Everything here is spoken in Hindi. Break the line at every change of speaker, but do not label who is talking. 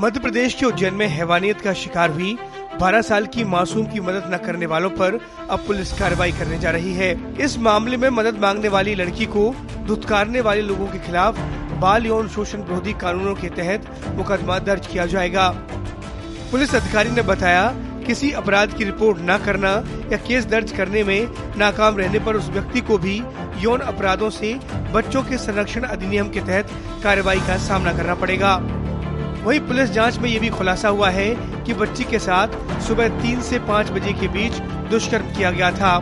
मध्य प्रदेश के उज्जैन में हैवानियत का शिकार हुई। 12 साल की मासूम की मदद न करने वालों पर अब पुलिस कार्रवाई करने जा रही है। इस मामले में मदद मांगने वाली लड़की को धुतकारने वाले लोगों के खिलाफ बाल यौन शोषण विरोधी कानूनों के तहत मुकदमा दर्ज किया जाएगा। पुलिस अधिकारी ने बताया, किसी अपराध की रिपोर्ट न करना या केस दर्ज करने में नाकाम रहने पर उस व्यक्ति को भी यौन अपराधों से बच्चों के संरक्षण अधिनियम के तहत कार्रवाई का सामना करना पड़ेगा। वहीं पुलिस जाँच में ये भी खुलासा हुआ है कि बच्ची के साथ सुबह तीन से पाँच बजे के बीच दुष्कर्म किया गया था।